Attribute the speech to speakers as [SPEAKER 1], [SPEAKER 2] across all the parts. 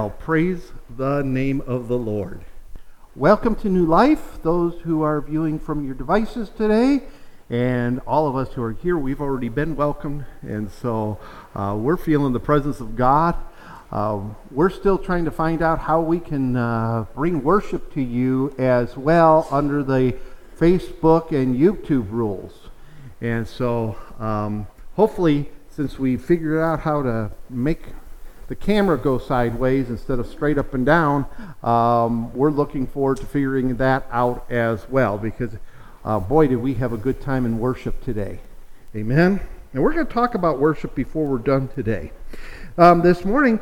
[SPEAKER 1] I'll praise the name of the Lord. Welcome to New Life, those who are viewing from your devices today, and all of us who are here, we've already been welcomed, and so uh, we're feeling the presence of God. Uh, we're still trying to find out how we can uh, bring worship to you as well under the Facebook and YouTube rules. And so um, hopefully, since we figured out how to make the camera go sideways instead of straight up and down, um, we're looking forward to figuring that out as well because, uh, boy, did we have a good time in worship today. Amen. And we're going to talk about worship before we're done today. Um, this morning,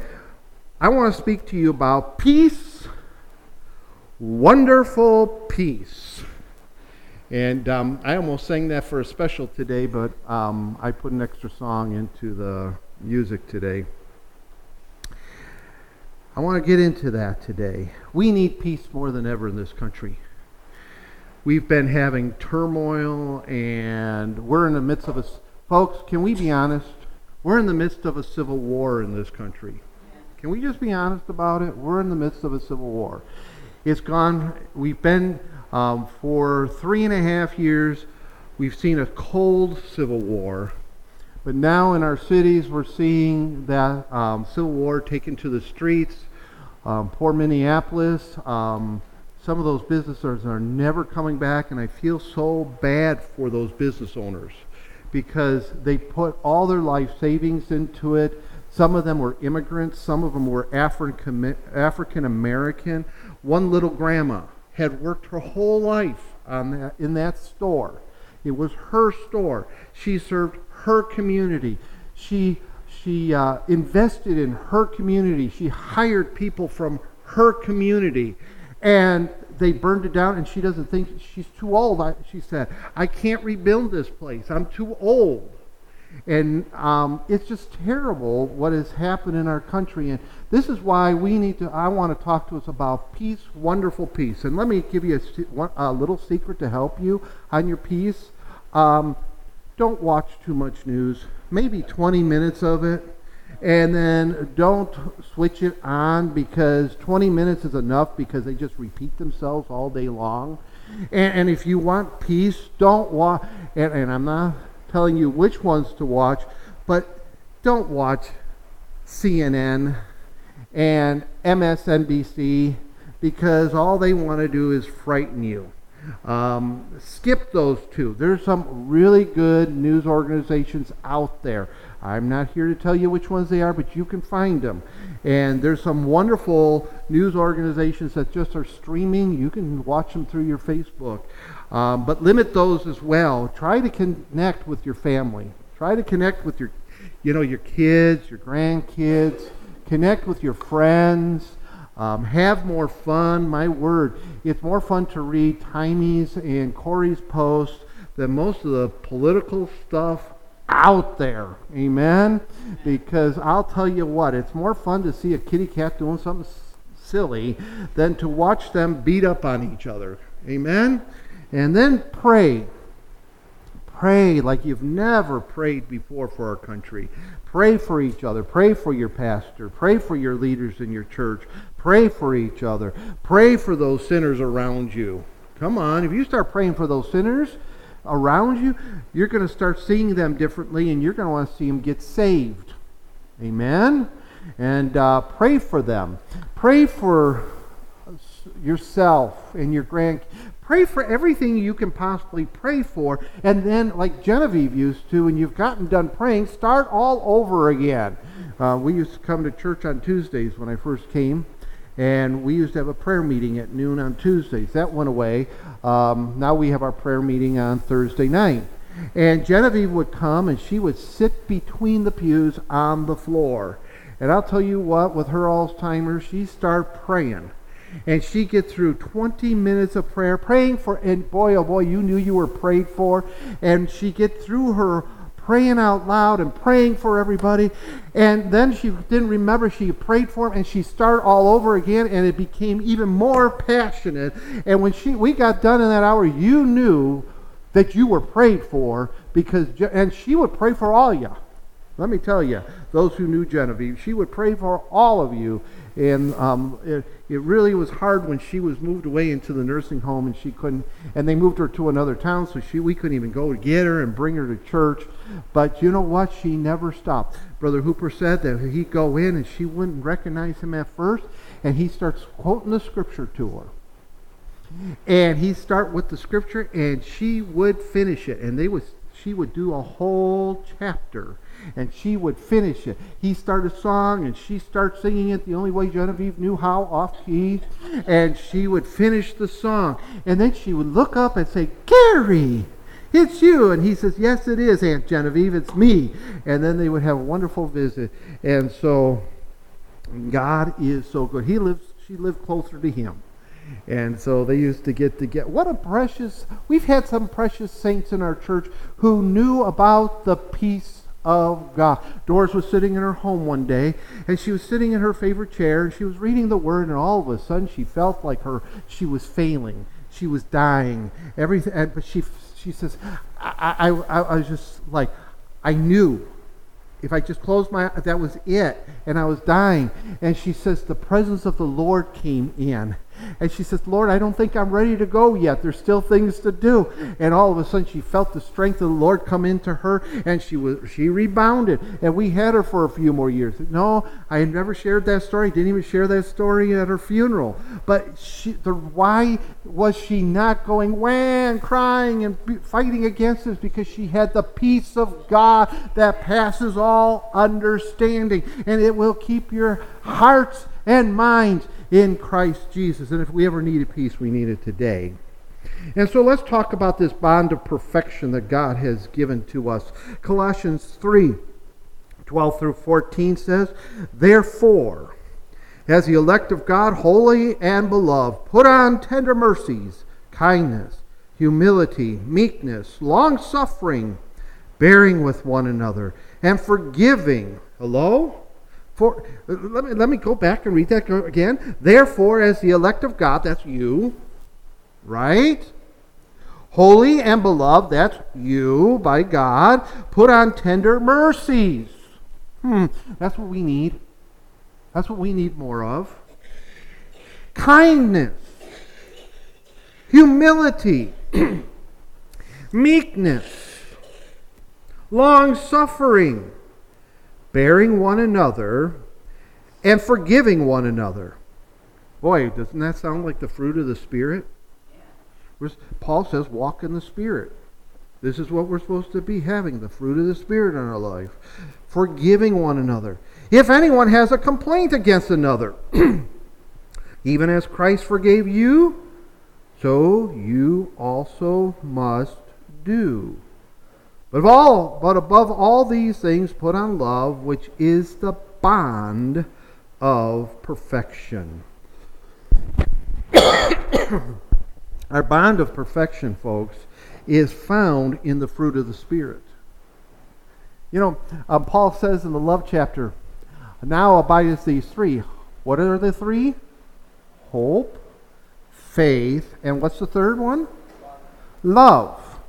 [SPEAKER 1] I want to speak to you about peace, wonderful peace. And um, I almost sang that for a special today, but um, I put an extra song into the music today. I want to get into that today. We need peace more than ever in this country. We've been having turmoil, and we're in the midst of a. Folks, can we be honest? We're in the midst of a civil war in this country. Can we just be honest about it? We're in the midst of a civil war. It's gone. We've been um, for three and a half years. We've seen a cold civil war, but now in our cities, we're seeing that um, civil war taken to the streets. Um, poor Minneapolis. Um, some of those business owners are never coming back, and I feel so bad for those business owners because they put all their life savings into it. Some of them were immigrants, some of them were African African American. One little grandma had worked her whole life that, in that store. It was her store. She served her community. She she uh, invested in her community. She hired people from her community. And they burned it down, and she doesn't think she's too old. I, she said, I can't rebuild this place. I'm too old. And um, it's just terrible what has happened in our country. And this is why we need to, I want to talk to us about peace, wonderful peace. And let me give you a, a little secret to help you on your peace. Um, don't watch too much news maybe 20 minutes of it, and then don't switch it on because 20 minutes is enough because they just repeat themselves all day long. And, and if you want peace, don't watch, and, and I'm not telling you which ones to watch, but don't watch CNN and MSNBC because all they want to do is frighten you. Um, skip those two. There's some really good news organizations out there. I'm not here to tell you which ones they are, but you can find them. And there's some wonderful news organizations that just are streaming. You can watch them through your Facebook. Um, but limit those as well. Try to connect with your family. Try to connect with your, you know, your kids, your grandkids. Connect with your friends. Um, have more fun. My word, it's more fun to read Timey's and Corey's posts than most of the political stuff out there. Amen? Because I'll tell you what, it's more fun to see a kitty cat doing something silly than to watch them beat up on each other. Amen? And then pray. Pray like you've never prayed before for our country. Pray for each other. Pray for your pastor. Pray for your leaders in your church. Pray for each other. Pray for those sinners around you. Come on, if you start praying for those sinners around you, you're going to start seeing them differently and you're going to want to see them get saved. Amen? And uh, pray for them. Pray for yourself and your grand. Pray for everything you can possibly pray for. And then, like Genevieve used to, when you've gotten done praying, start all over again. Uh, we used to come to church on Tuesdays when I first came and we used to have a prayer meeting at noon on Tuesdays. That went away. Um, now we have our prayer meeting on Thursday night. And Genevieve would come and she would sit between the pews on the floor. And I'll tell you what, with her Alzheimer's, she started praying. And she get through 20 minutes of prayer, praying for, and boy, oh boy, you knew you were prayed for. And she get through her praying out loud and praying for everybody. And then she didn't remember she prayed for him and she started all over again and it became even more passionate. And when she we got done in that hour, you knew that you were prayed for because and she would pray for all you. Let me tell you, those who knew Genevieve, she would pray for all of you. And um, it, it really was hard when she was moved away into the nursing home and she couldn't, and they moved her to another town, so she, we couldn't even go to get her and bring her to church. But you know what? She never stopped. Brother Hooper said that he'd go in and she wouldn't recognize him at first, and he starts quoting the scripture to her and he'd start with the scripture and she would finish it and they would she would do a whole chapter and she would finish it. He started a song and she started singing it the only way Genevieve knew how off key and she would finish the song and then she would look up and say, Gary, it's you. And he says, Yes, it is, Aunt Genevieve, it's me. And then they would have a wonderful visit. And so God is so good. He lives, she lived closer to him. And so they used to get to get what a precious we've had some precious saints in our church who knew about the peace of God. Doris was sitting in her home one day and she was sitting in her favorite chair and she was reading the word and all of a sudden she felt like her she was failing. She was dying. Everything but she she says I I, I, I was just like I knew if I just closed my that was it and I was dying and she says the presence of the Lord came in and she says, Lord, I don't think I'm ready to go yet. There's still things to do. And all of a sudden she felt the strength of the Lord come into her and she was she rebounded. And we had her for a few more years. No, I never shared that story. Didn't even share that story at her funeral. But she, the, why was she not going wham, crying and fighting against this? Because she had the peace of God that passes all understanding. And it will keep your hearts and minds in Christ Jesus. And if we ever needed peace, we need it today. And so let's talk about this bond of perfection that God has given to us. Colossians 3 12 through 14 says, Therefore, as the elect of God, holy and beloved, put on tender mercies, kindness, humility, meekness, long suffering, bearing with one another, and forgiving. Hello? For, let, me, let me go back and read that again. Therefore, as the elect of God, that's you, right? Holy and beloved, that's you by God. Put on tender mercies. Hmm, that's what we need. That's what we need more of. Kindness, humility, meekness, long suffering bearing one another, and forgiving one another. Boy, doesn't that sound like the fruit of the Spirit? Paul says, walk in the Spirit. This is what we're supposed to be having the fruit of the Spirit in our life. Forgiving one another. If anyone has a complaint against another, even as Christ forgave you, so you also must do. But, all, but above all these things, put on love, which is the bond of perfection. Our bond of perfection, folks, is found in the fruit of the Spirit. You know, um, Paul says in the love chapter, now abideth these three. What are the three? Hope, faith, and what's the third one? Love.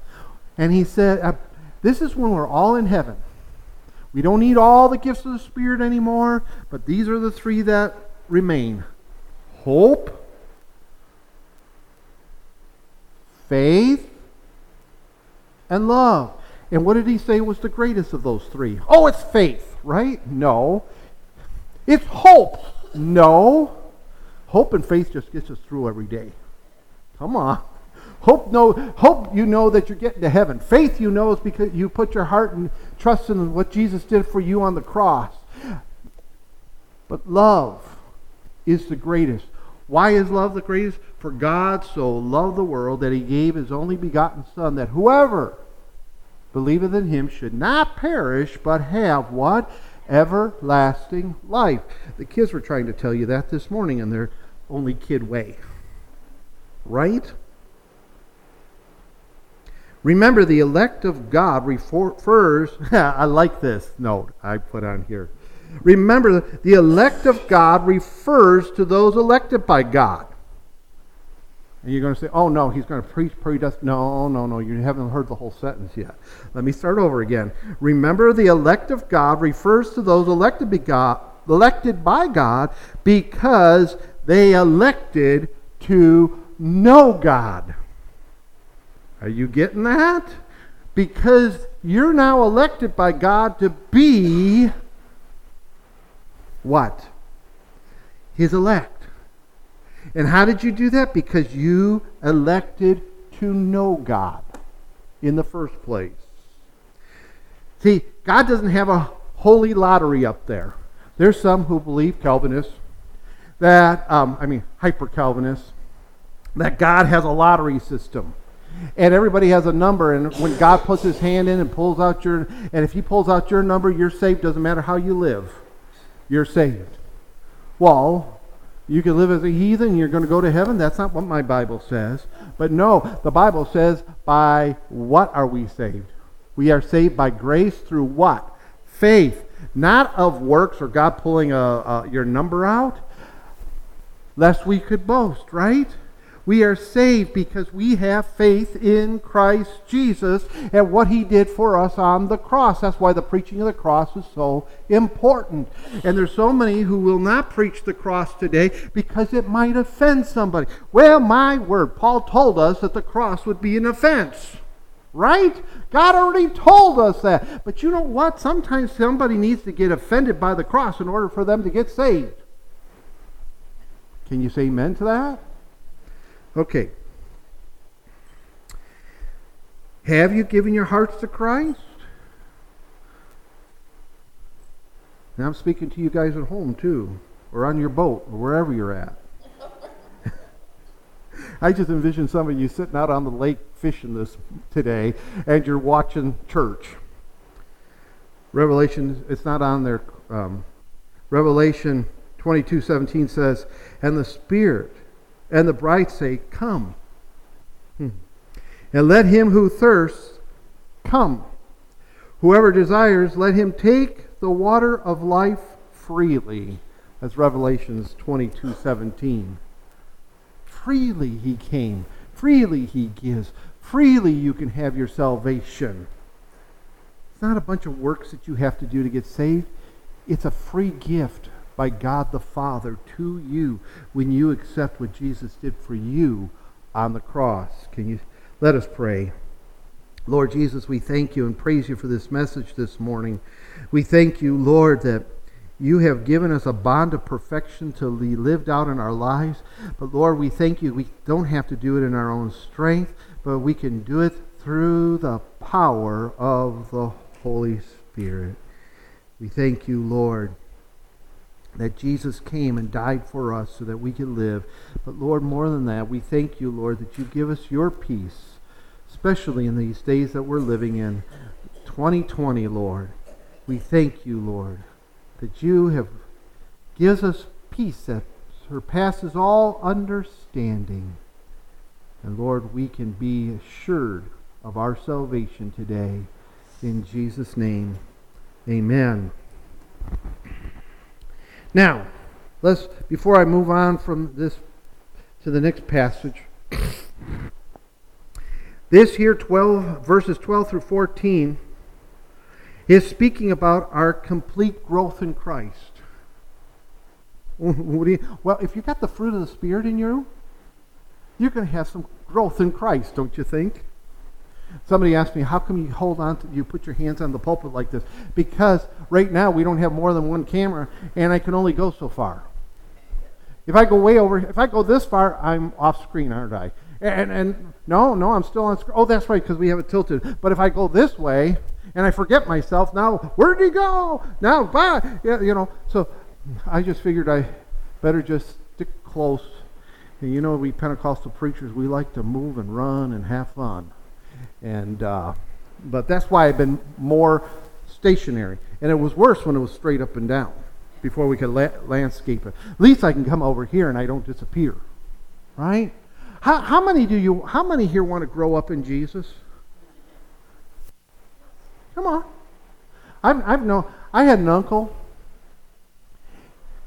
[SPEAKER 1] And he said, this is when we're all in heaven. We don't need all the gifts of the Spirit anymore, but these are the three that remain hope, faith, and love. And what did he say was the greatest of those three? Oh, it's faith, right? No. It's hope. No. Hope and faith just gets us through every day. Come on. Hope, know, hope you know that you're getting to heaven. Faith you know is because you put your heart and trust in what Jesus did for you on the cross. But love is the greatest. Why is love the greatest? For God so loved the world that he gave his only begotten Son, that whoever believeth in him should not perish, but have what? Everlasting life. The kids were trying to tell you that this morning in their only kid way. Right? Remember, the elect of God refers, I like this note I put on here. Remember, the elect of God refers to those elected by God. And you're going to say, oh no, he's going to preach predestined. No, no, no, you haven't heard the whole sentence yet. Let me start over again. Remember, the elect of God refers to those elected by God, elected by God because they elected to know God. Are you getting that? Because you're now elected by God to be what? His elect. And how did you do that? Because you elected to know God in the first place. See, God doesn't have a holy lottery up there. There's some who believe, Calvinists, that, um, I mean, hyper Calvinists, that God has a lottery system. And everybody has a number, and when God puts his hand in and pulls out your, and if he pulls out your number, you're saved, doesn't matter how you live. You're saved. Well, you can live as a heathen, you're going to go to heaven. That's not what my Bible says. But no, the Bible says, by what are we saved? We are saved by grace through what? Faith. Not of works or God pulling a, a, your number out, lest we could boast, right? We are saved because we have faith in Christ Jesus and what he did for us on the cross. That's why the preaching of the cross is so important. And there's so many who will not preach the cross today because it might offend somebody. Well, my word, Paul told us that the cross would be an offense. Right? God already told us that. But you know what? Sometimes somebody needs to get offended by the cross in order for them to get saved. Can you say amen to that? Okay. Have you given your hearts to Christ? Now I'm speaking to you guys at home too, or on your boat, or wherever you're at. I just envision some of you sitting out on the lake fishing this today, and you're watching church. Revelation, it's not on there. Um, Revelation 22:17 says, "And the Spirit and the bride say, Come. Hmm. And let him who thirsts come. Whoever desires, let him take the water of life freely. That's Revelations 22 17. Freely he came. Freely he gives. Freely you can have your salvation. It's not a bunch of works that you have to do to get saved. It's a free gift by God the Father to you when you accept what Jesus did for you on the cross. Can you let us pray? Lord Jesus, we thank you and praise you for this message this morning. We thank you, Lord, that you have given us a bond of perfection to be lived out in our lives. But Lord, we thank you. We don't have to do it in our own strength, but we can do it through the power of the Holy Spirit. We thank you, Lord that Jesus came and died for us so that we could live. But Lord, more than that, we thank you, Lord, that you give us your peace, especially in these days that we're living in. 2020, Lord. We thank you, Lord, that you have gives us peace that surpasses all understanding. And Lord, we can be assured of our salvation today. In Jesus' name, amen. Now, let's before I move on from this to the next passage. This here 12 verses 12 through 14 is speaking about our complete growth in Christ. well, if you got the fruit of the Spirit in you, you're going to have some growth in Christ, don't you think? Somebody asked me, how come you hold on to, you put your hands on the pulpit like this? Because right now we don't have more than one camera and I can only go so far. If I go way over, if I go this far, I'm off screen, aren't I? And, and no, no, I'm still on screen. Oh, that's right, because we have it tilted. But if I go this way and I forget myself, now, where'd he go? Now, bye. Yeah, you know, so I just figured I better just stick close. And you know, we Pentecostal preachers, we like to move and run and have fun. And uh, but that's why I've been more stationary. And it was worse when it was straight up and down before we could la- landscape it. At least I can come over here and I don't disappear, right? How, how many do you? How many here want to grow up in Jesus? Come on. I've, I've no. I had an uncle.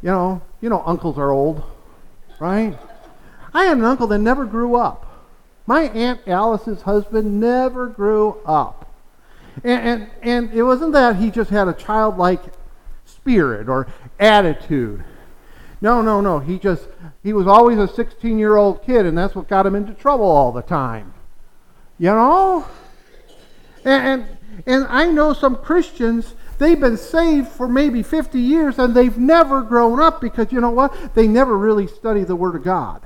[SPEAKER 1] You know, you know, uncles are old, right? I had an uncle that never grew up. My Aunt Alice's husband never grew up. And, and, and it wasn't that he just had a childlike spirit or attitude. No, no, no. He just, he was always a 16 year old kid, and that's what got him into trouble all the time. You know? And, and, and I know some Christians, they've been saved for maybe 50 years, and they've never grown up because, you know what? They never really study the Word of God.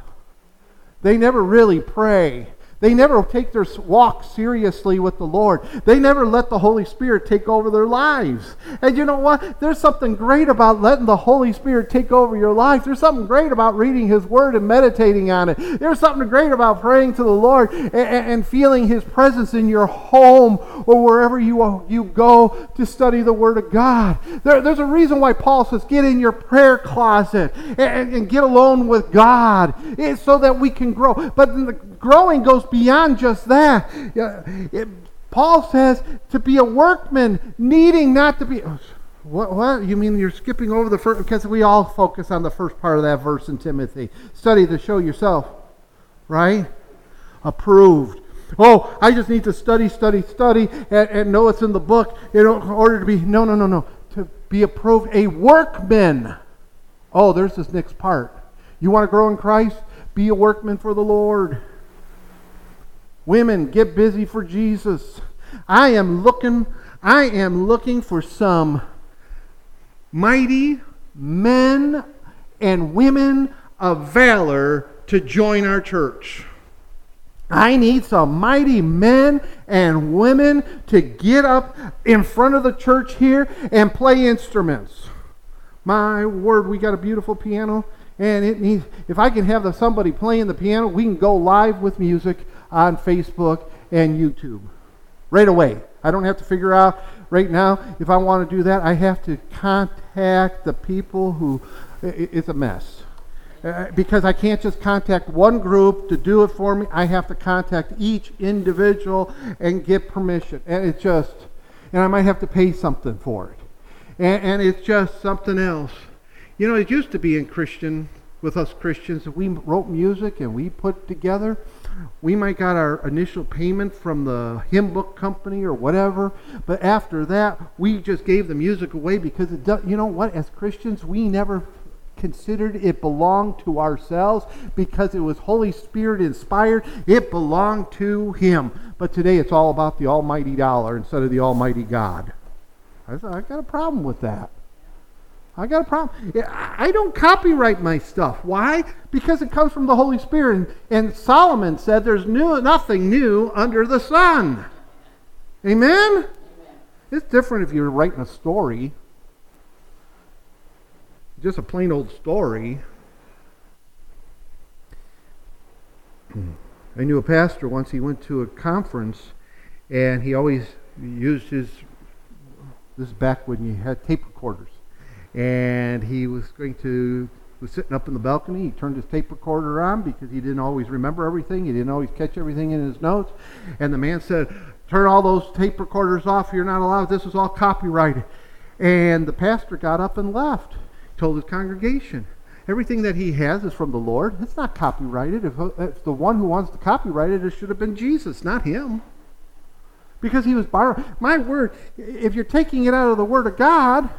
[SPEAKER 1] They never really pray. They never take their walk seriously with the Lord. They never let the Holy Spirit take over their lives. And you know what? There's something great about letting the Holy Spirit take over your life. There's something great about reading His Word and meditating on it. There's something great about praying to the Lord and, and feeling His presence in your home or wherever you, uh, you go to study the Word of God. There, there's a reason why Paul says, get in your prayer closet and, and get alone with God it's so that we can grow. But the growing goes beyond just that. It, Paul says to be a workman, needing not to be. What, what? You mean you're skipping over the first? Because we all focus on the first part of that verse in Timothy. Study to show yourself, right? Approved. Oh, I just need to study, study, study, and, and know it's in the book in order to be. No, no, no, no. To be approved, a workman. Oh, there's this next part. You want to grow in Christ? Be a workman for the Lord. Women, get busy for Jesus. I am looking, I am looking for some mighty men and women of valor to join our church. I need some mighty men and women to get up in front of the church here and play instruments. My word, we got a beautiful piano, and it needs. If I can have the, somebody playing the piano, we can go live with music on Facebook and YouTube right away. I don't have to figure out right now if I want to do that. I have to contact the people who. It's a mess. Uh, because I can't just contact one group to do it for me. I have to contact each individual and get permission. And it's just, and I might have to pay something for it. And, and it's just something else. You know, it used to be in Christian, with us Christians, that we wrote music and we put together we might got our initial payment from the hymn book company or whatever, but after that, we just gave the music away because it does, you know what? As Christians, we never considered it belonged to ourselves because it was Holy Spirit inspired. It belonged to Him. But today, it's all about the Almighty dollar instead of the Almighty God. I got a problem with that. I got a problem. I don't copyright my stuff. Why? Because it comes from the Holy Spirit. And, Solomon said there's new, nothing new under the sun. Amen? Amen? It's different if you're writing a story, just a plain old story. I knew a pastor once, he went to a conference and he always used his, this back when you had tape recorders and he was going to was sitting up in the balcony. He turned his tape recorder on because he didn't always remember everything. He didn't always catch everything in his notes. And the man said, "Turn all those tape recorders off. You're not allowed. This is all copyrighted." And the pastor got up and left. Told his congregation, "Everything that he has is from the Lord. It's not copyrighted. If, if the one who wants to copyright it, it should have been Jesus, not him." Because he was borrowing. My word, if you're taking it out of the Word of God,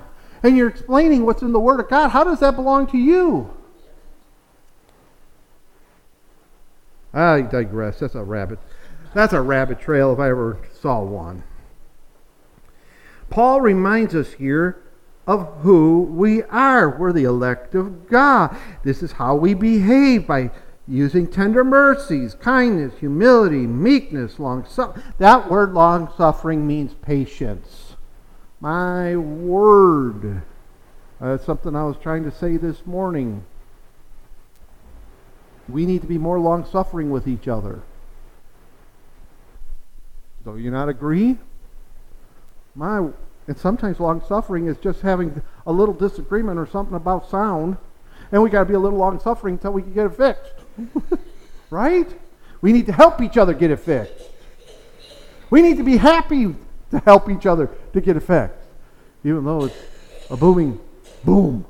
[SPEAKER 1] and you're explaining what's in the Word of God, how does that belong to you? I digress. That's a rabbit. That's a rabbit trail if I ever saw one. Paul reminds us here of who we are. We're the elect of God. This is how we behave by using tender mercies, kindness, humility, meekness, long suffering. That word long suffering means patience. My word. That's something I was trying to say this morning. We need to be more long suffering with each other. Do you not agree? My and sometimes long suffering is just having a little disagreement or something about sound, and we got to be a little long suffering until we can get it fixed. right? We need to help each other get it fixed. We need to be happy to help each other to get effect, even though it's a booming boom.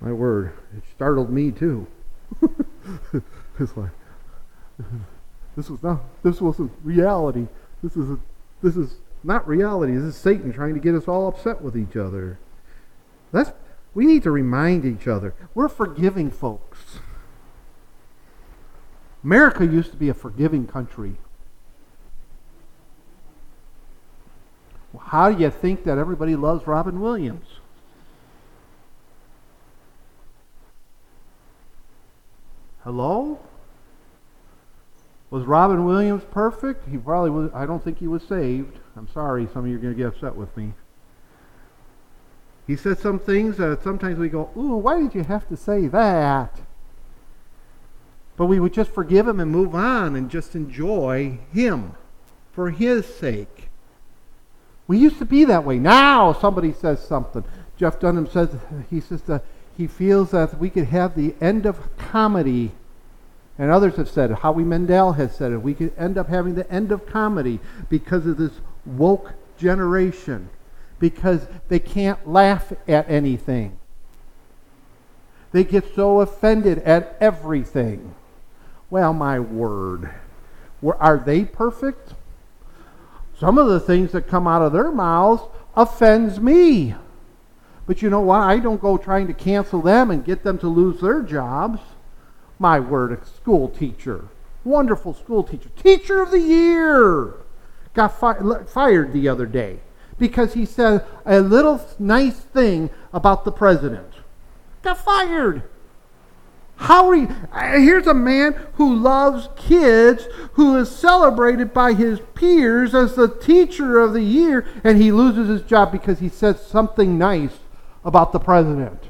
[SPEAKER 1] My word, it startled me too. it's like this was not this wasn't reality. This is a, this is not reality. This is Satan trying to get us all upset with each other. That's we need to remind each other. We're forgiving folks. America used to be a forgiving country. How do you think that everybody loves Robin Williams? Hello? Was Robin Williams perfect? He probably was. I don't think he was saved. I'm sorry, some of you are going to get upset with me. He said some things that sometimes we go, Ooh, why did you have to say that? But we would just forgive him and move on and just enjoy him for his sake. We used to be that way. Now somebody says something. Jeff Dunham says he says that he feels that we could have the end of comedy, and others have said it. Howie Mandel has said it. We could end up having the end of comedy because of this woke generation, because they can't laugh at anything. They get so offended at everything. Well, my word. Are they perfect? Some of the things that come out of their mouths offends me. But you know what? I don't go trying to cancel them and get them to lose their jobs. My word, a school teacher. Wonderful school teacher. Teacher of the year. Got fi- fired the other day because he said a little nice thing about the president. Got fired. How are you? Uh, here's a man who loves kids, who is celebrated by his peers as the teacher of the year, and he loses his job because he said something nice about the president.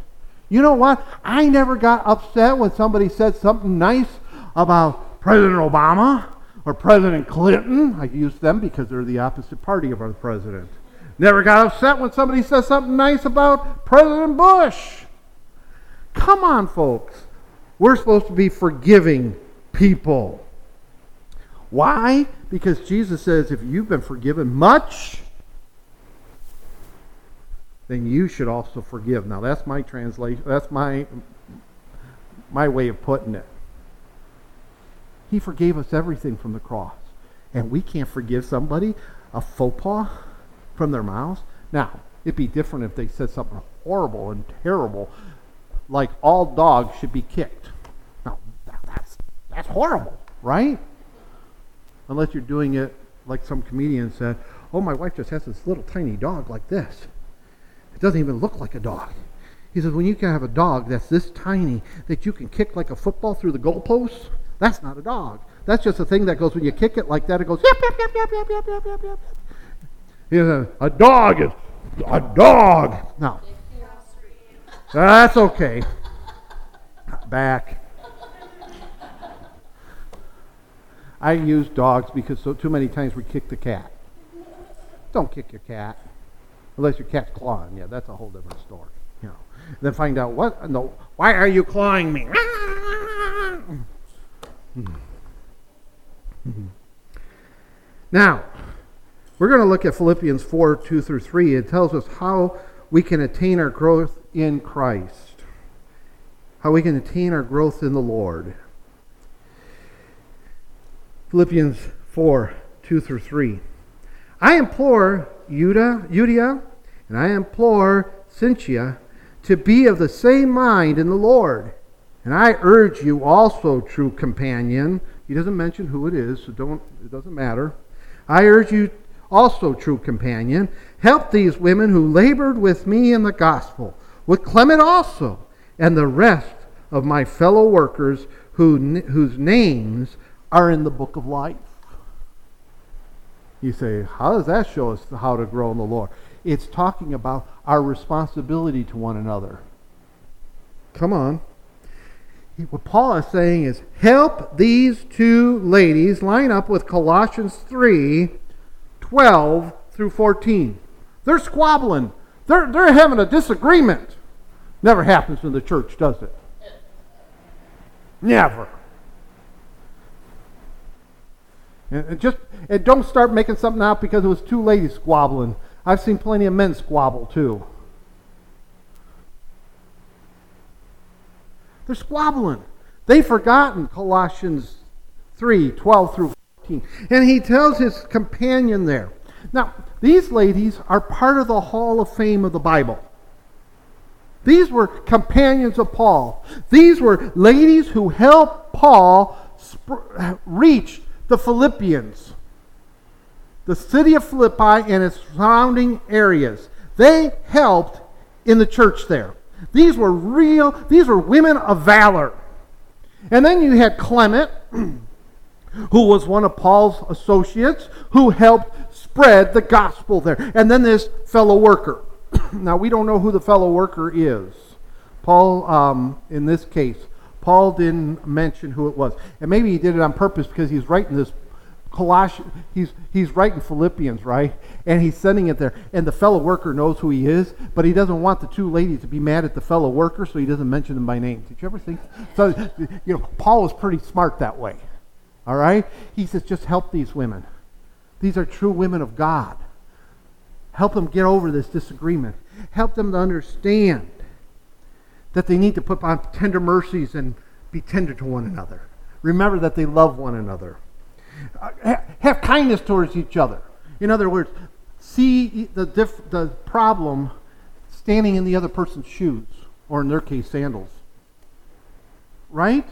[SPEAKER 1] You know what? I never got upset when somebody said something nice about President Obama or President Clinton. I use them because they're the opposite party of our president. Never got upset when somebody says something nice about President Bush. Come on, folks. We're supposed to be forgiving people. Why? Because Jesus says if you've been forgiven much, then you should also forgive. Now that's my translation. That's my my way of putting it. He forgave us everything from the cross. And we can't forgive somebody a faux pas from their mouths. Now, it'd be different if they said something horrible and terrible, like all dogs should be kicked. That's horrible, right? Unless you're doing it like some comedian said, oh, my wife just has this little tiny dog like this. It doesn't even look like a dog. He says, when you can have a dog that's this tiny that you can kick like a football through the goalposts, that's not a dog. That's just a thing that goes when you kick it like that, it goes yep, yep, yep, yep, yep, yep, yep, yep, yep. He says, a dog is a dog. No. That's okay. Back. I use dogs because so too many times we kick the cat. Don't kick your cat unless your cat's clawing Yeah, That's a whole different story. You know. Then find out what no. Why are you clawing me? Now, we're going to look at Philippians 4 2 through 3. It tells us how we can attain our growth in Christ, how we can attain our growth in the Lord. Philippians 4 2 through 3. I implore Euodia, Euodia and I implore Syntyche to be of the same mind in the Lord. And I urge you also, true companion. He doesn't mention who it is, so don't it doesn't matter. I urge you also, true companion, help these women who labored with me in the gospel, with Clement also, and the rest of my fellow workers who, whose names are in the book of life. You say, how does that show us how to grow in the Lord? It's talking about our responsibility to one another. Come on. What Paul is saying is help these two ladies line up with Colossians 3 12 through 14. They're squabbling, they're, they're having a disagreement. Never happens in the church, does it? Never. And just and don't start making something out because it was two ladies squabbling. I've seen plenty of men squabble too. They're squabbling. They've forgotten Colossians 3 12 through 14. And he tells his companion there. Now, these ladies are part of the Hall of Fame of the Bible. These were companions of Paul. These were ladies who helped Paul sp- reach the Philippians, the city of Philippi and its surrounding areas. They helped in the church there. These were real, these were women of valor. And then you had Clement, who was one of Paul's associates, who helped spread the gospel there. And then this fellow worker. now, we don't know who the fellow worker is. Paul, um, in this case, Paul didn't mention who it was. And maybe he did it on purpose because he's writing this Colossians, he's, he's writing Philippians, right? And he's sending it there. And the fellow worker knows who he is, but he doesn't want the two ladies to be mad at the fellow worker, so he doesn't mention them by name. Did you ever think? So, you know, Paul was pretty smart that way. All right? He says, just help these women. These are true women of God. Help them get over this disagreement. Help them to understand that they need to put on tender mercies and be tender to one another. Remember that they love one another. Uh, have kindness towards each other. In other words, see the, diff- the problem standing in the other person's shoes, or in their case, sandals. Right?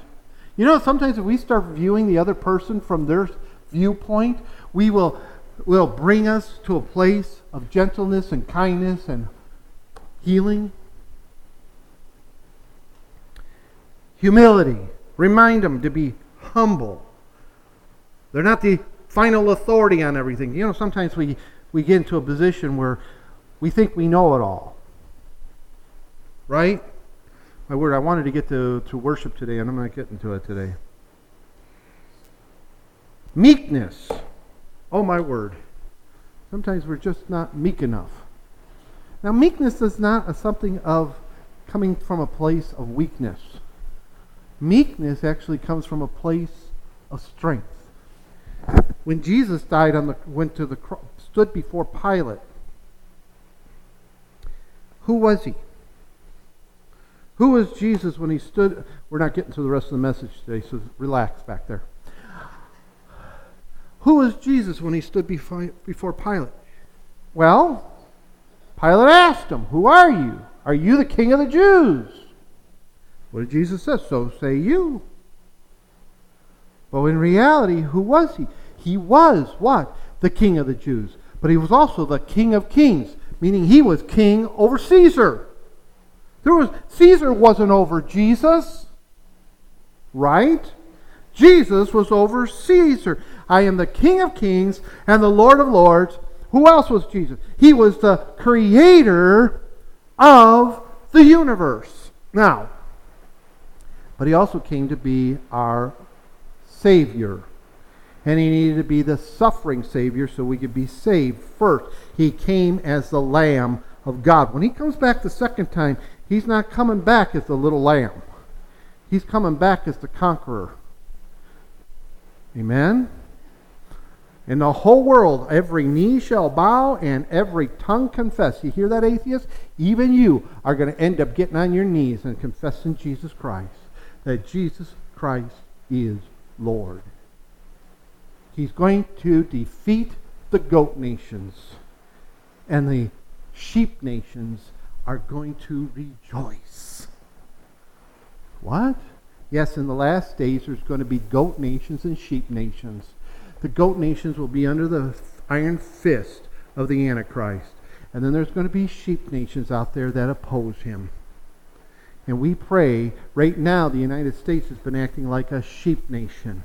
[SPEAKER 1] You know, sometimes if we start viewing the other person from their viewpoint, we will will bring us to a place of gentleness and kindness and healing. Humility. Remind them to be humble. They're not the final authority on everything. You know, sometimes we, we get into a position where we think we know it all. Right? My word, I wanted to get to, to worship today, and I'm not getting to it today. Meekness. Oh, my word. Sometimes we're just not meek enough. Now, meekness is not a something of coming from a place of weakness. Meekness actually comes from a place of strength. When Jesus died on the went to the stood before Pilate, who was he? Who was Jesus when he stood? We're not getting to the rest of the message today, so relax back there. Who was Jesus when he stood before Pilate? Well, Pilate asked him, Who are you? Are you the king of the Jews? What did Jesus say? So say you. But in reality, who was he? He was what? The king of the Jews. But he was also the king of kings, meaning he was king over Caesar. There was Caesar wasn't over Jesus, right? Jesus was over Caesar. I am the King of kings and the Lord of lords. Who else was Jesus? He was the creator of the universe. Now, but he also came to be our Savior. And he needed to be the suffering Savior so we could be saved first. He came as the Lamb of God. When he comes back the second time, he's not coming back as the little lamb, he's coming back as the conqueror. Amen? In the whole world, every knee shall bow and every tongue confess. You hear that, atheist? Even you are going to end up getting on your knees and confessing Jesus Christ, that Jesus Christ is Lord. He's going to defeat the goat nations, and the sheep nations are going to rejoice. What? Yes, in the last days, there's going to be goat nations and sheep nations. The goat nations will be under the iron fist of the Antichrist. And then there's going to be sheep nations out there that oppose him. And we pray, right now, the United States has been acting like a sheep nation.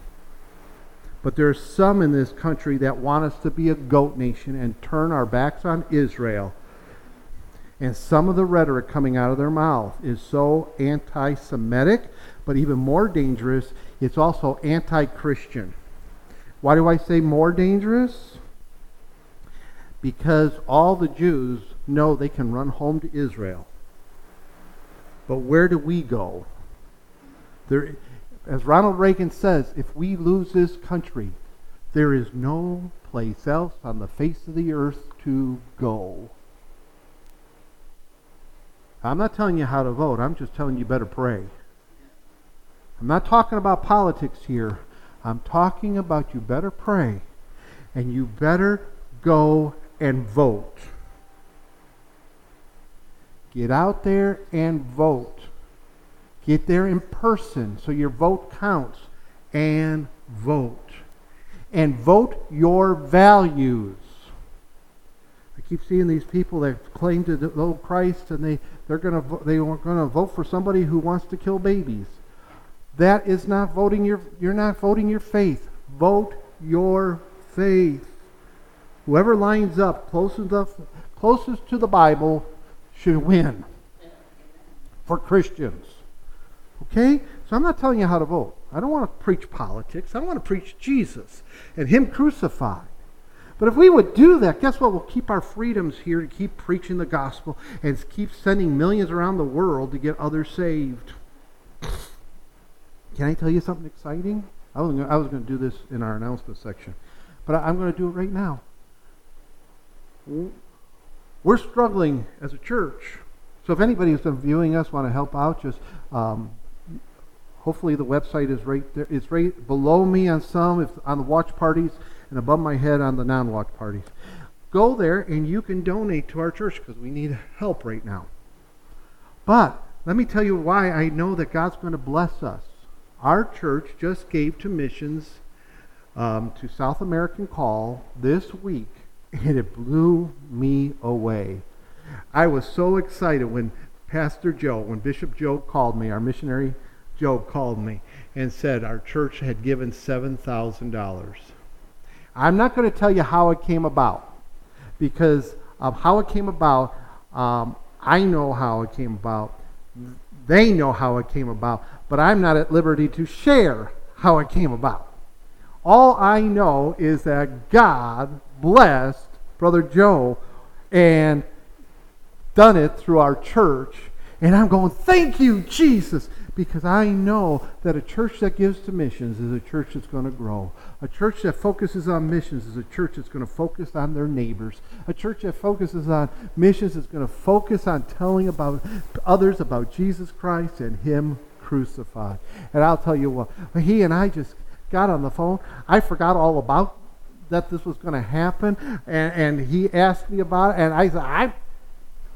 [SPEAKER 1] But there are some in this country that want us to be a goat nation and turn our backs on Israel. And some of the rhetoric coming out of their mouth is so anti Semitic but even more dangerous, it's also anti Christian. Why do I say more dangerous? Because all the Jews know they can run home to Israel. But where do we go? There, as Ronald Reagan says, if we lose this country, there is no place else on the face of the earth to go. I'm not telling you how to vote. I'm just telling you better pray. I'm not talking about politics here. I'm talking about you better pray and you better go and vote. Get out there and vote. Get there in person so your vote counts and vote. And vote your values. I keep seeing these people that claim to know Christ and they, they're to they are going to vote for somebody who wants to kill babies. That is not voting your you're not voting your faith. Vote your faith. Whoever lines up closest up, closest to the Bible should win for Christians. Okay? So I'm not telling you how to vote. I don't want to preach politics. I want to preach Jesus and Him crucified. But if we would do that, guess what? We'll keep our freedoms here to keep preaching the gospel and keep sending millions around the world to get others saved. Can I tell you something exciting? I was gonna, I was going to do this in our announcement section, but I, I'm going to do it right now. We're struggling as a church. So if anybody who's been viewing us want to help out, just um, hopefully the website is right there. It's right below me on some, if on the watch parties, and above my head on the non-watch parties. Go there and you can donate to our church because we need help right now. But let me tell you why I know that God's going to bless us. Our church just gave to missions um, to South American Call this week and it blew me away. I was so excited when Pastor Joe, when Bishop Joe called me, our missionary Joe called me and said our church had given $7,000. I'm not going to tell you how it came about because of how it came about. Um, I know how it came about. They know how it came about, but I'm not at liberty to share how it came about. All I know is that God blessed Brother Joe and done it through our church. And I'm going, thank you, Jesus, because I know that a church that gives to missions is a church that's going to grow. A church that focuses on missions is a church that's going to focus on their neighbors. A church that focuses on missions is going to focus on telling about others about Jesus Christ and Him crucified. And I'll tell you what, he and I just got on the phone. I forgot all about that this was going to happen, and, and he asked me about it, and I said, I.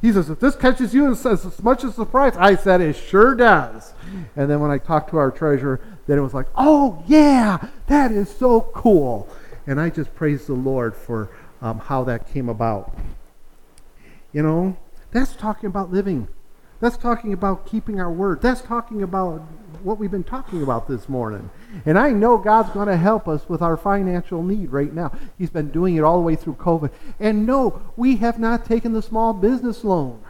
[SPEAKER 1] He says, if this catches you as, as much as surprise, I said, it sure does. And then when I talked to our treasurer, then it was like, oh, yeah, that is so cool. And I just praise the Lord for um, how that came about. You know, that's talking about living that's talking about keeping our word. That's talking about what we've been talking about this morning. And I know God's going to help us with our financial need right now. He's been doing it all the way through COVID. And no, we have not taken the small business loan.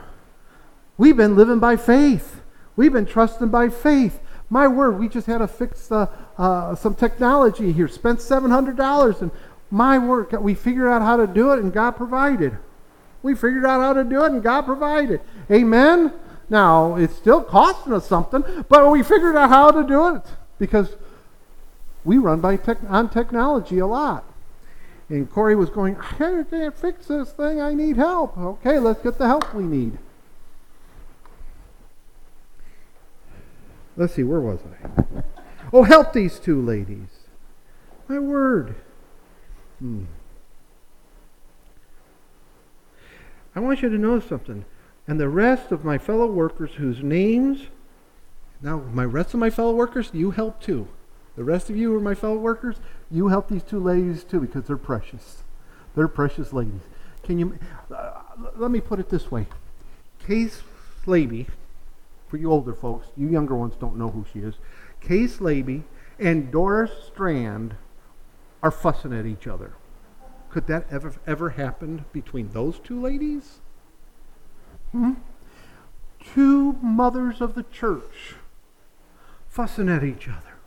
[SPEAKER 1] We've been living by faith. We've been trusting by faith. My word, we just had to fix uh, uh, some technology here. Spent $700. And my word, we figured out how to do it and God provided. We figured out how to do it and God provided. Amen? Now, it's still costing us something, but we figured out how to do it because we run by tech, on technology a lot. And Corey was going, I can't fix this thing. I need help. Okay, let's get the help we need. Let's see, where was I? Oh, help these two ladies. My word. Hmm. I want you to know something and the rest of my fellow workers whose names, now my rest of my fellow workers, you help too. The rest of you are my fellow workers, you help these two ladies too because they're precious. They're precious ladies. Can you, uh, let me put it this way. Case Slaby, for you older folks, you younger ones don't know who she is. Case Slaby and Doris Strand are fussing at each other. Could that ever ever happen between those two ladies? Hmm? Two mothers of the church fussing at each other.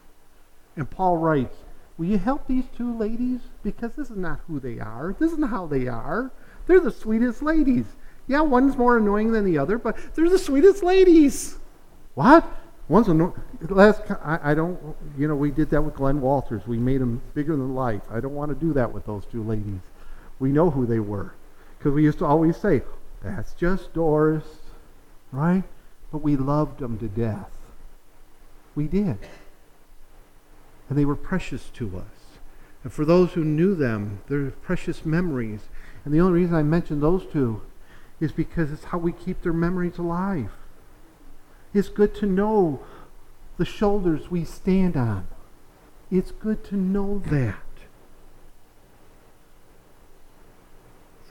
[SPEAKER 1] And Paul writes, Will you help these two ladies? Because this is not who they are. This isn't how they are. They're the sweetest ladies. Yeah, one's more annoying than the other, but they're the sweetest ladies. What? One's annoying. Last, I, I don't, you know, we did that with Glenn Walters. We made him bigger than life. I don't want to do that with those two ladies. We know who they were. Because we used to always say, that's just Doris, right? But we loved them to death. We did. and they were precious to us. And for those who knew them, they're precious memories. And the only reason I mention those two is because it's how we keep their memories alive. It's good to know the shoulders we stand on. It's good to know that.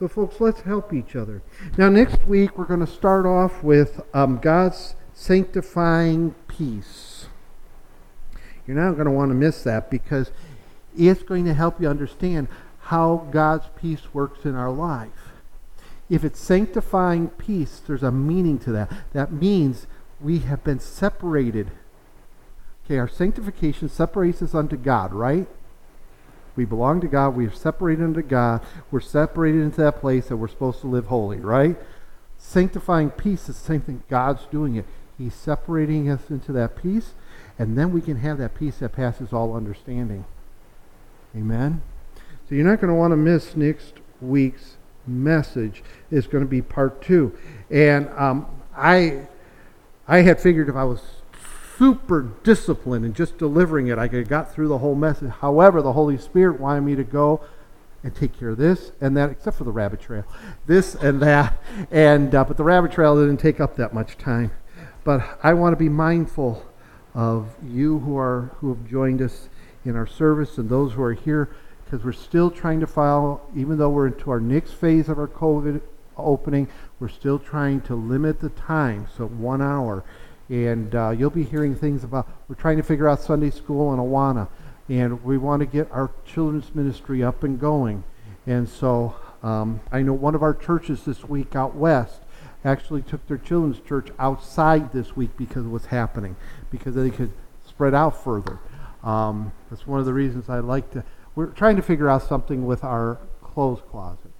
[SPEAKER 1] So, folks, let's help each other. Now, next week, we're going to start off with um, God's sanctifying peace. You're not going to want to miss that because it's going to help you understand how God's peace works in our life. If it's sanctifying peace, there's a meaning to that. That means we have been separated. Okay, our sanctification separates us unto God, right? We belong to God. We are separated unto God. We're separated into that place that we're supposed to live holy, right? Sanctifying peace is the same thing. God's doing it. He's separating us into that peace, and then we can have that peace that passes all understanding. Amen? So you're not going to want to miss next week's message. It's going to be part two. And um, I, I had figured if I was super disciplined in just delivering it, I could have got through the whole message. However, the Holy Spirit wanted me to go and take care of this and that, except for the rabbit trail, this and that. And uh, but the rabbit trail didn't take up that much time. But I want to be mindful of you who are who have joined us in our service and those who are here because we're still trying to file, even though we're into our next phase of our COVID opening, we're still trying to limit the time, so one hour. And uh, you'll be hearing things about, we're trying to figure out Sunday school in Awana. And we want to get our children's ministry up and going. And so um, I know one of our churches this week out west actually took their children's church outside this week because of what's happening, because they could spread out further. Um, that's one of the reasons I like to. We're trying to figure out something with our clothes closet.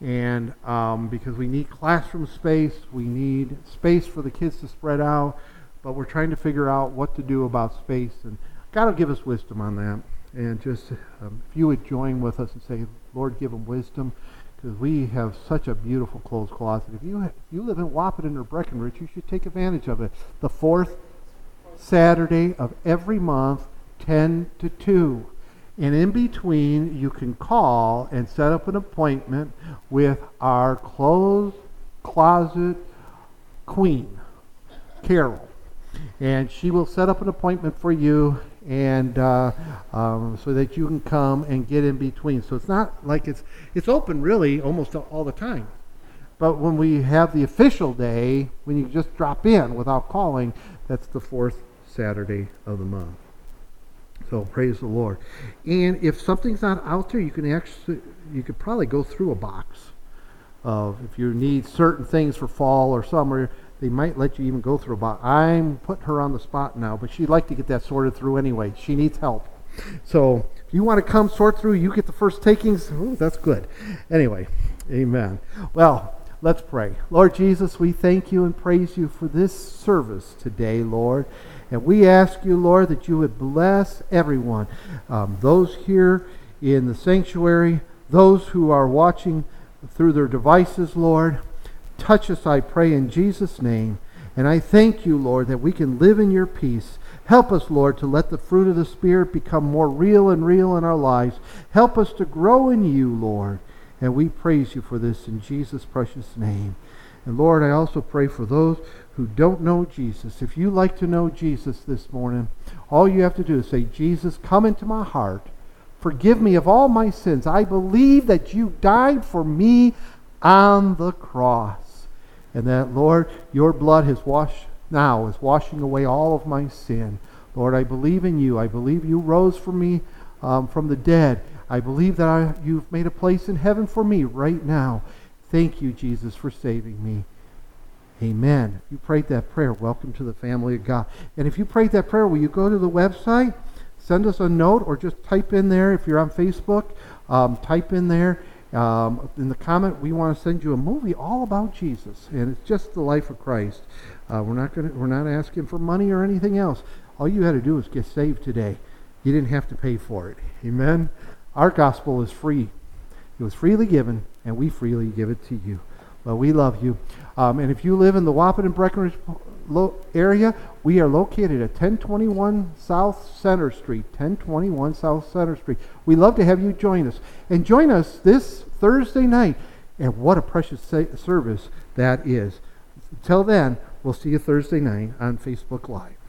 [SPEAKER 1] And um, because we need classroom space, we need space for the kids to spread out, but we're trying to figure out what to do about space. And God will give us wisdom on that. And just um, if you would join with us and say, Lord, give them wisdom because we have such a beautiful clothes closet. If you if you live in Wahpeton or Breckenridge, you should take advantage of it. The fourth Saturday of every month, 10 to 2. And in between, you can call and set up an appointment with our clothes closet queen, Carol. And she will set up an appointment for you and uh, um, so that you can come and get in between. So it's not like it's it's open really almost all the time. But when we have the official day, when you just drop in without calling, that's the fourth Saturday of the month. So praise the Lord. And if something's not out there, you can actually you could probably go through a box of if you need certain things for fall or summer they might let you even go through about. I'm putting her on the spot now, but she'd like to get that sorted through anyway. She needs help. So if you want to come sort through, you get the first takings. Ooh, that's good. Anyway, amen. Well, let's pray. Lord Jesus, we thank you and praise you for this service today, Lord. And we ask you, Lord, that you would bless everyone, um, those here in the sanctuary, those who are watching through their devices, Lord. Touch us, I pray, in Jesus' name. And I thank you, Lord, that we can live in your peace. Help us, Lord, to let the fruit of the Spirit become more real and real in our lives. Help us to grow in you, Lord. And we praise you for this in Jesus' precious name. And Lord, I also pray for those who don't know Jesus. If you like to know Jesus this morning, all you have to do is say, Jesus, come into my heart. Forgive me of all my sins. I believe that you died for me on the cross. And that, Lord, your blood has washed now, is washing away all of my sin. Lord, I believe in you. I believe you rose for me um, from the dead. I believe that I, you've made a place in heaven for me right now. Thank you, Jesus, for saving me. Amen. If you prayed that prayer, welcome to the family of God. And if you prayed that prayer, will you go to the website, send us a note, or just type in there if you're on Facebook, um, type in there um, in the comment, we want to send you a movie all about Jesus, and it's just the life of Christ. Uh, we're not going we're not asking for money or anything else. All you had to do was get saved today. You didn't have to pay for it. Amen. Our gospel is free. It was freely given, and we freely give it to you. Well, we love you. Um, and if you live in the Wahpeton and Breckenridge lo- area, we are located at 1021 South Center Street. 1021 South Center Street. We love to have you join us. And join us this Thursday night. And what a precious sa- service that is. Until then, we'll see you Thursday night on Facebook Live.